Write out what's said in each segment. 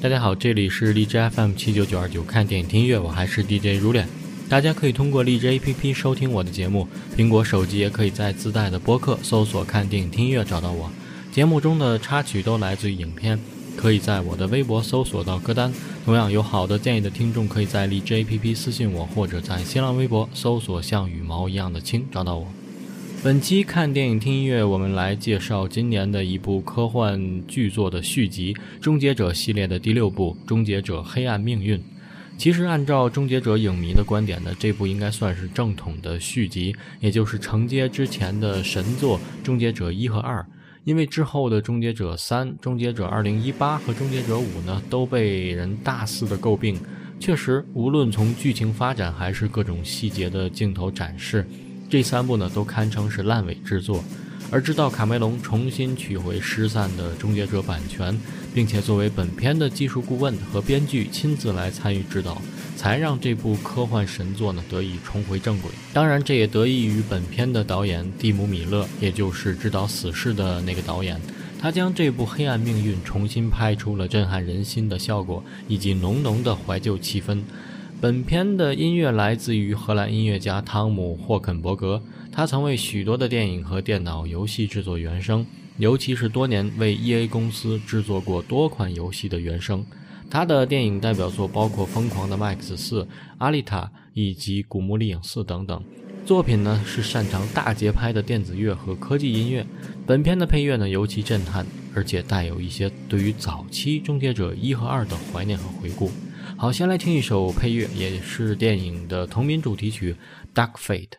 大家好，这里是荔枝 FM 七九九二九，看电影听音乐，我还是 DJ 如脸。大家可以通过荔枝 APP 收听我的节目，苹果手机也可以在自带的播客搜索“看电影听音乐”找到我。节目中的插曲都来自于影片，可以在我的微博搜索到歌单。同样有好的建议的听众，可以在荔枝 APP 私信我，或者在新浪微博搜索“像羽毛一样的青”找到我。本期看电影听音乐，我们来介绍今年的一部科幻巨作的续集《终结者》系列的第六部《终结者：黑暗命运》。其实，按照终结者影迷的观点呢，这部应该算是正统的续集，也就是承接之前的神作《终结者一》和二。因为之后的《终结者三》《终结者二零一八》和《终结者五》呢，都被人大肆的诟病。确实，无论从剧情发展还是各种细节的镜头展示，这三部呢都堪称是烂尾之作。而直到卡梅隆重新取回失散的《终结者》版权，并且作为本片的技术顾问和编剧亲自来参与指导，才让这部科幻神作呢得以重回正轨。当然，这也得益于本片的导演蒂姆·米勒，也就是指导《死侍》的那个导演，他将这部《黑暗命运》重新拍出了震撼人心的效果，以及浓浓的怀旧气氛。本片的音乐来自于荷兰音乐家汤姆·霍肯伯格。他曾为许多的电影和电脑游戏制作原声，尤其是多年为 E.A. 公司制作过多款游戏的原声。他的电影代表作包括《疯狂的麦克斯4》《阿丽塔》以及《古墓丽影4》等等。作品呢是擅长大节拍的电子乐和科技音乐。本片的配乐呢尤其震撼，而且带有一些对于早期《终结者一和二》的怀念和回顾。好，先来听一首配乐，也是电影的同名主题曲《Dark Fate》。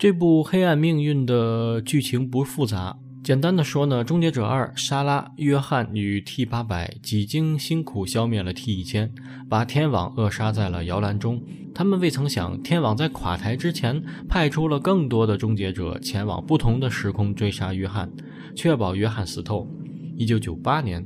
这部《黑暗命运》的剧情不复杂。简单的说呢，终结者二莎拉、约翰与 T 八百几经辛苦消灭了 T 一千，把天网扼杀在了摇篮中。他们未曾想，天网在垮台之前，派出了更多的终结者前往不同的时空追杀约翰，确保约翰死透。一九九八年，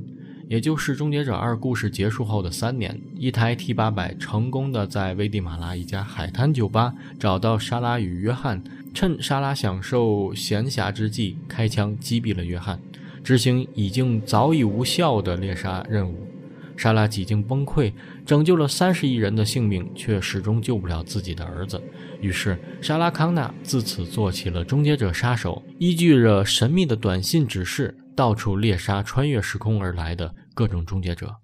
也就是终结者二故事结束后的三年，一台 T 八百成功的在危地马拉一家海滩酒吧找到莎拉与约翰。趁莎拉享受闲暇之际，开枪击毙了约翰，执行已经早已无效的猎杀任务。莎拉几经崩溃，拯救了三十亿人的性命，却始终救不了自己的儿子。于是，莎拉康纳自此做起了终结者杀手，依据着神秘的短信指示，到处猎杀穿越时空而来的各种终结者。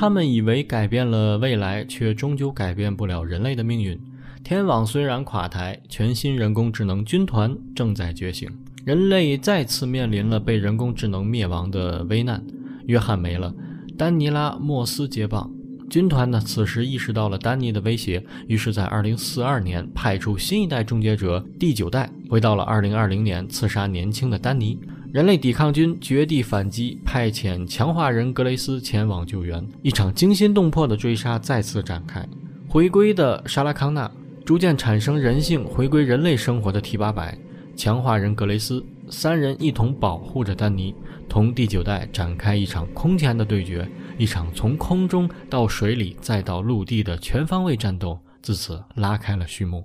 他们以为改变了未来，却终究改变不了人类的命运。天网虽然垮台，全新人工智能军团正在觉醒，人类再次面临了被人工智能灭亡的危难。约翰没了，丹尼拉·莫斯接棒。军团呢，此时意识到了丹尼的威胁，于是，在二零四二年派出新一代终结者第九代，回到了二零二零年刺杀年轻的丹尼。人类抵抗军绝地反击，派遣强化人格雷斯前往救援。一场惊心动魄的追杀再次展开。回归的沙拉康纳逐渐产生人性，回归人类生活的 T 八百强化人格雷斯三人一同保护着丹尼，同第九代展开一场空前的对决。一场从空中到水里再到陆地的全方位战斗，自此拉开了序幕。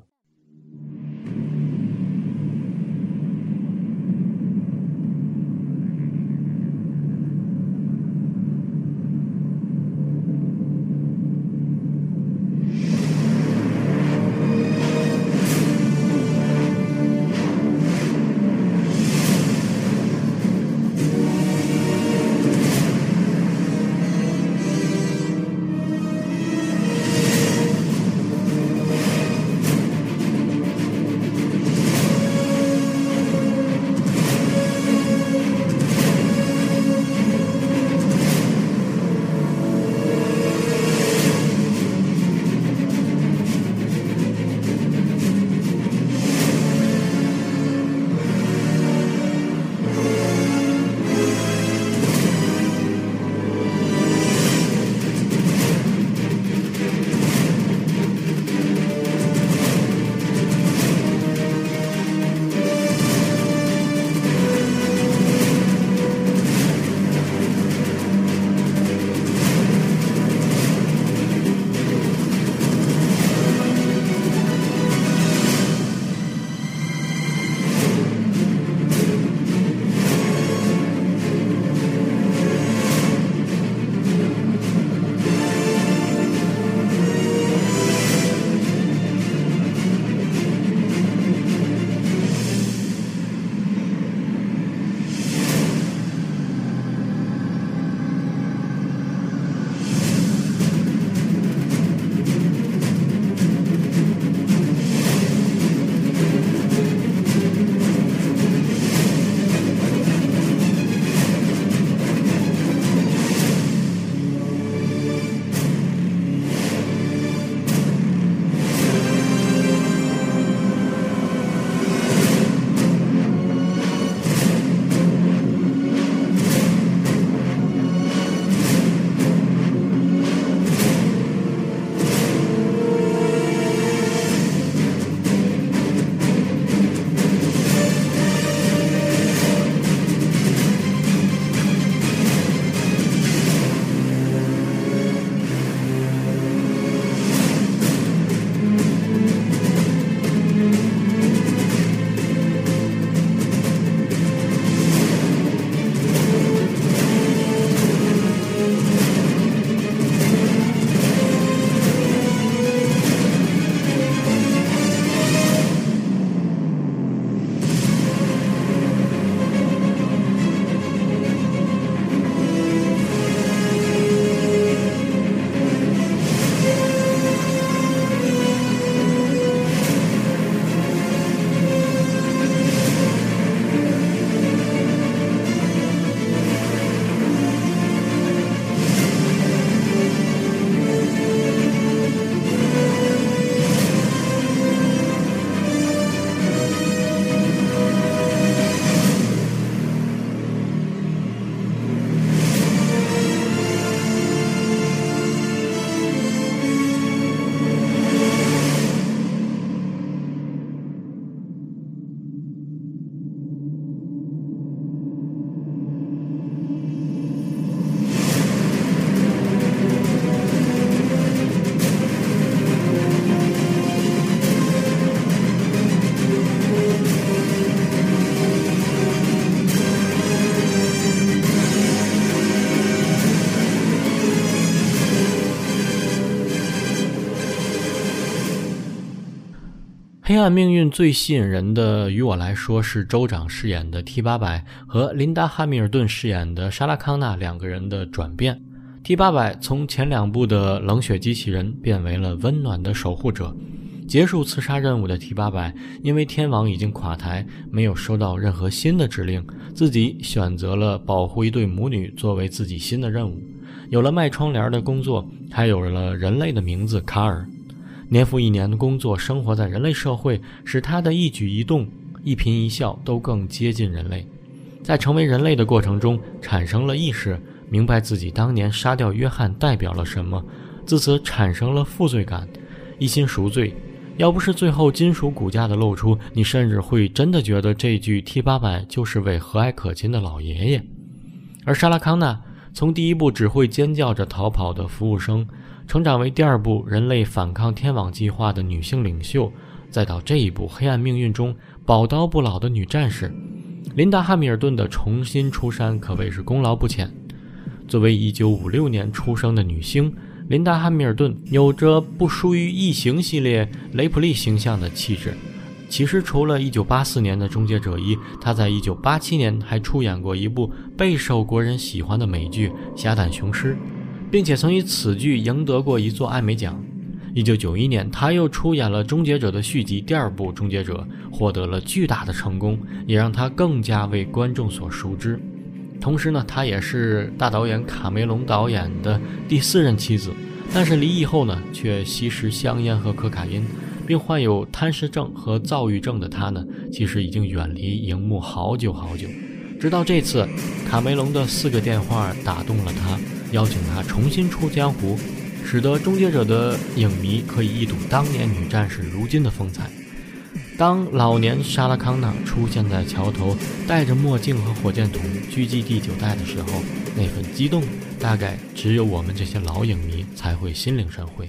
黑暗命运最吸引人的，于我来说是州长饰演的 T 八百和琳达·哈密尔顿饰演的莎拉·康纳两个人的转变。T 八百从前两部的冷血机器人变为了温暖的守护者。结束刺杀任务的 T 八百，因为天网已经垮台，没有收到任何新的指令，自己选择了保护一对母女作为自己新的任务。有了卖窗帘的工作，还有了人类的名字卡尔。年复一年的工作，生活在人类社会，使他的一举一动、一颦一笑都更接近人类。在成为人类的过程中，产生了意识，明白自己当年杀掉约翰代表了什么，自此产生了负罪感，一心赎罪。要不是最后金属骨架的露出，你甚至会真的觉得这具 T 八百就是位和蔼可亲的老爷爷。而莎拉康纳从第一部只会尖叫着逃跑的服务生，成长为第二部人类反抗天网计划的女性领袖，再到这一部黑暗命运中宝刀不老的女战士，琳达·汉密尔顿的重新出山可谓是功劳不浅。作为1956年出生的女星。琳达·汉密尔顿有着不输于《异形》系列雷普利形象的气质。其实，除了1984年的《终结者一》，她在1987年还出演过一部备受国人喜欢的美剧《侠胆雄狮》，并且曾以此剧赢得过一座艾美奖。1991年，她又出演了《终结者》的续集第二部《终结者》，获得了巨大的成功，也让她更加为观众所熟知。同时呢，她也是大导演卡梅隆导演的第四任妻子，但是离异后呢，却吸食香烟和可卡因，并患有贪食症和躁郁症的她呢，其实已经远离荧幕好久好久。直到这次，卡梅隆的四个电话打动了她，邀请他重新出江湖，使得《终结者》的影迷可以一睹当年女战士如今的风采。当老年莎拉康纳出现在桥头，戴着墨镜和火箭筒狙击第九代的时候，那份激动，大概只有我们这些老影迷才会心领神会。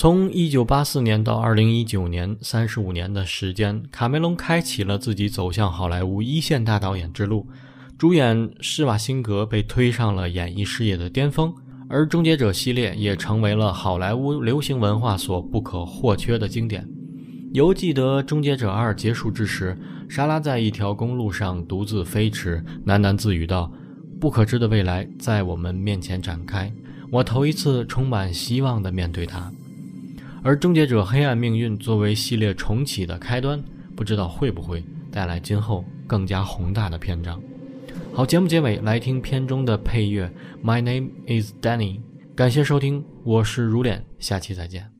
从一九八四年到二零一九年，三十五年的时间，卡梅隆开启了自己走向好莱坞一线大导演之路。主演施瓦辛格被推上了演艺事业的巅峰，而《终结者》系列也成为了好莱坞流行文化所不可或缺的经典。犹记得《终结者二》结束之时，莎拉在一条公路上独自飞驰，喃喃自语道：“不可知的未来在我们面前展开，我头一次充满希望地面对它。”而《终结者：黑暗命运》作为系列重启的开端，不知道会不会带来今后更加宏大的篇章。好，节目结尾来听片中的配乐，《My Name Is Danny》。感谢收听，我是如脸，下期再见。